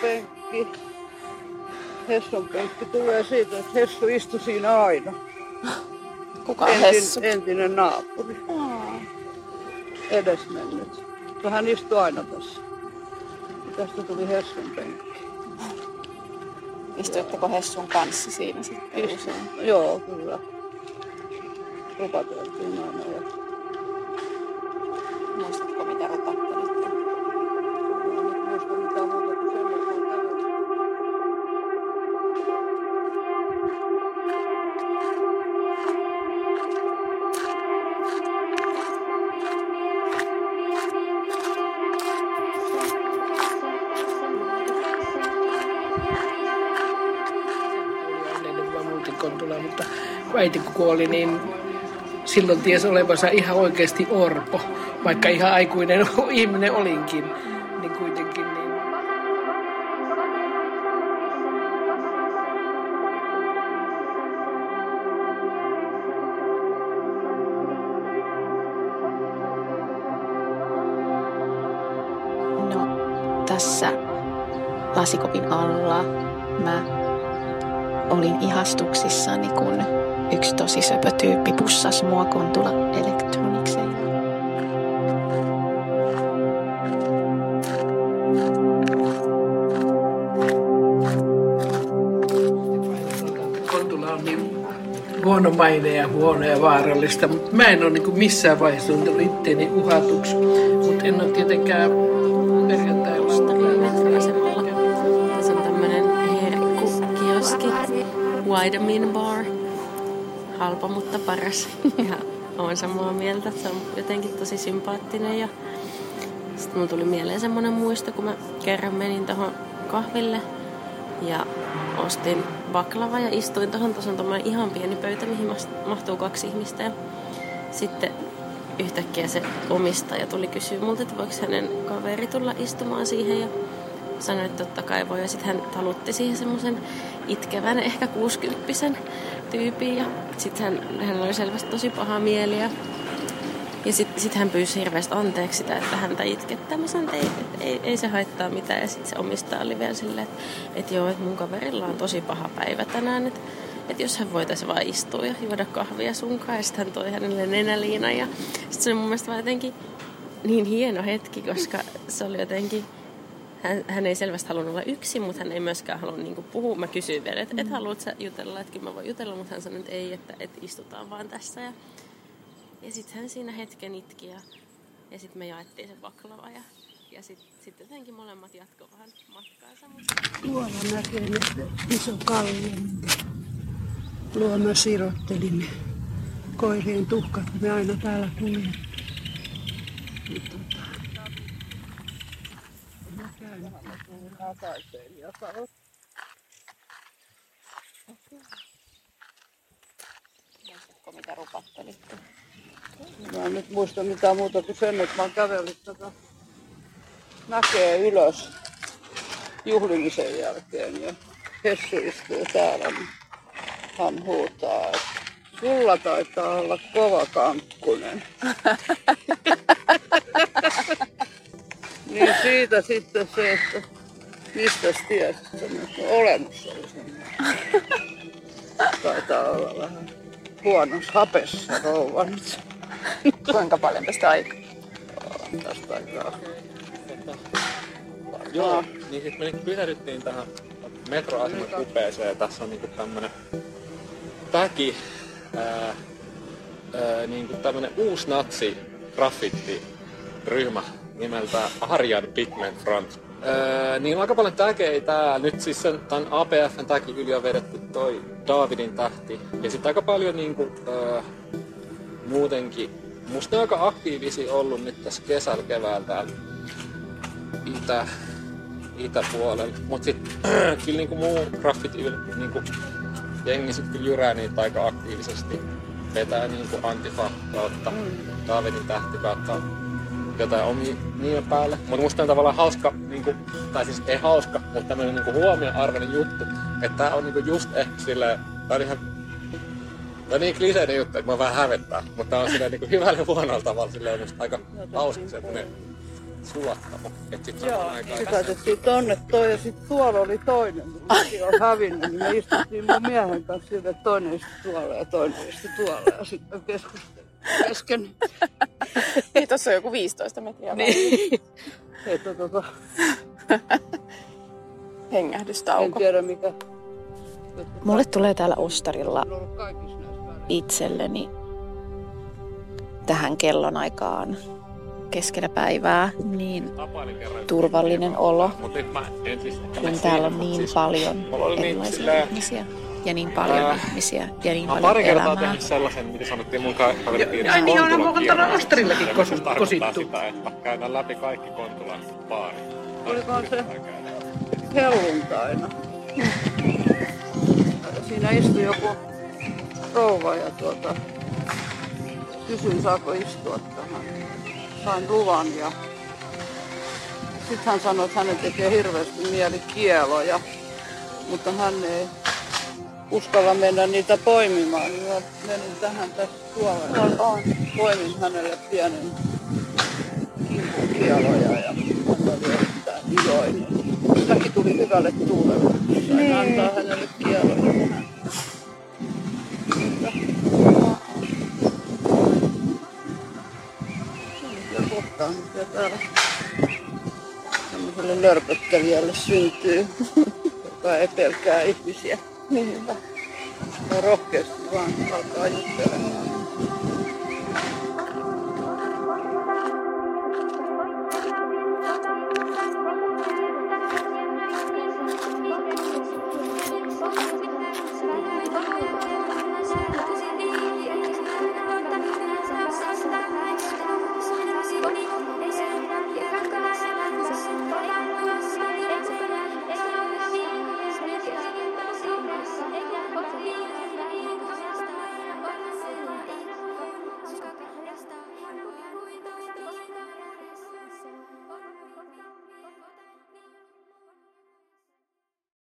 Penkki. Hessun penkki tulee siitä, että Hessu istui siinä aina. Kuka on Entin, Hessu? entinen naapuri. Edesmennyt. Mutta Hän istui aina tässä. Tästä tuli Hessun penkki. Istuitteko Hessun kanssa siinä sitten? Joo, kyllä. Rupateltiin aina. Ja äiti kun kuoli, niin silloin ties olevansa ihan oikeasti orpo, vaikka ihan aikuinen ihminen olinkin, niin kuitenkin niin No, tässä lasikopin alla mä olin ihastuksissani, kun yksi tosi söpö tyyppi pussasi mua Kontula Electronicseen. Kontula on niin huono maine ja huono ja vaarallista, mutta mä en ole niin missään vaiheessa tuntenut itteeni uhatuksi, mutta en ole tietenkään perjantailla metroasemalla. Tässä on tämmönen herkkukioski, Widemin Bar. Halpa, mutta paras. Ja olen samaa mieltä, että se on jotenkin tosi sympaattinen. Ja sitten mulla tuli mieleen semmonen muisto, kun mä kerran menin tuohon kahville ja ostin baklava ja istuin tuohon. Tuossa on ihan pieni pöytä, mihin mahtuu kaksi ihmistä. Ja sitten yhtäkkiä se omistaja tuli kysyä multa, että voiko hänen kaveri tulla istumaan siihen ja sanoin, että totta kai voi. Ja sitten hän talutti siihen semmoisen itkevän, ehkä kuusikymppisen tyypin ja sitten hän, hän oli selvästi tosi paha mieli ja ja sitten sit hän pyysi hirveästi anteeksi sitä, että häntä itkettää. Mä sanoin, että ei, et, ei, ei se haittaa mitään. Ja sitten se omistaja oli vielä silleen, että, että joo, että mun kaverilla on tosi paha päivä tänään. Että, että jos hän voitaisiin vaan istua ja juoda kahvia sunkaan. Ja sitten hän toi hänelle nenäliinan. Ja sitten se oli mun mielestä vaan jotenkin niin hieno hetki, koska se oli jotenkin... Hän, hän ei selvästi halunnut olla yksin, mutta hän ei myöskään halunnut niinku puhua. Mä kysyin vielä, että et haluat sä jutella, että mä voin jutella, mutta hän sanoi, että ei, että, että istutaan vaan tässä. Ja, ja sitten hän siinä hetken itki ja, ja sitten me jaettiin se baklava ja, ja sitten sit jotenkin molemmat jatkoi vähän matkaansa. Mutta Tuolla näkee iso kallio. Luona sirotteli ne koirien tuhkat, me aina täällä kuulemme. Mä mitä rupattelitte? Mä en nyt muista mitään muuta kuin sen, että mä oon kävellyt tätä mäkeä ylös juhlimisen jälkeen ja Hessu istuu täällä, niin hän huutaa, että sulla taitaa olla kova kankkunen. niin siitä sitten se, että mistä tiesit, että olemus oli semmoinen. Taitaa olla vähän huonossa hapessa rouva nyt. Kuinka paljon tästä aikaa? Tästä aikaa. Joo, niin sitten me niinku pysähdyttiin tähän metroaseman kupeeseen ja tässä on niinku tämmönen väki, ää, ää, niinku tämmönen uusi natsi graffiti ryhmä nimeltä Arjan Pigment Front. Öö, niin on aika paljon täkeitä. Nyt siis sen, tämän APFn täkin yli on vedetty toi Davidin tähti. Ja sitten aika paljon niinku, öö, muutenkin. Musta on aika aktiivisia ollut nyt tässä kesällä keväällä täällä itä, itäpuolella. Mut sit kyllä niinku muu graffiti niinku, jengi sit kyllä jyrää niitä aika aktiivisesti. Vetää niinku Antifa kautta, Davidin tähti kautta jotain omia nimen päälle. Mutta musta on tavallaan hauska, niinku, tai siis ei hauska, mutta tämmönen niinku huomioarvoinen juttu, että tää on niinku just ehkä silleen, tää on ihan Tämä on niin kliseinen juttu, että mä vähän hävettää, mutta tää on silleen niin hyvällä huonolla tavalla silleen musta aika hauska semmonen sulattamo. Et sit Joo, sitä tehtiin tonne toi ja sitten tuolla oli toinen, kun mäkin on hävinnyt, niin me istuttiin mun miehen kanssa sille, että toinen istui tuolla ja toinen istui tuolla ja sitten keskustelimme kesken. Ei, tuossa on joku 15 metriä. Niin. Että tota, en Hengähdystauko. tiedä mikä. Mulle tulee täällä Ostarilla itselleni tähän kellonaikaan keskellä päivää niin turvallinen olo, en siis... kun täällä on niin paljon mulla oli niin erilaisia ihmisiä ja niin paljon Ää, ihmisiä ja niin Mä oon paljon pari kertaa elämää. tehnyt sellaisen, mitä sanottiin mun ka- kaveripiirissä. Ai niin, on, Kontulan mä oon täällä kierros. Ostarillakin Ja kos- se tarkoittaa kosittu. sitä, että käydään läpi kaikki Kontulan baarit. Olikohan se helluntaina? Siinä istui joku rouva ja tuota, kysyin saako istua tähän. Sain luvan ja sitten hän sanoi, että hänen tekee hirveästi mieli kieloja, mutta hän ei uskalla mennä niitä poimimaan, niin mä menin tähän tässä tuolla. Poimin hänelle pienen kimpun kieloja ja hän oli erittäin iloinen. Mäkin tuli hyvälle tuulelle. Sain antaa hänelle kieloja tähän. Ja kohtaan, mitä täällä tämmöiselle lörpöttelijälle syntyy, joka ei pelkää ihmisiä. Niin hyvä. Ja rohkeasti vaan alkaa juttelemaan.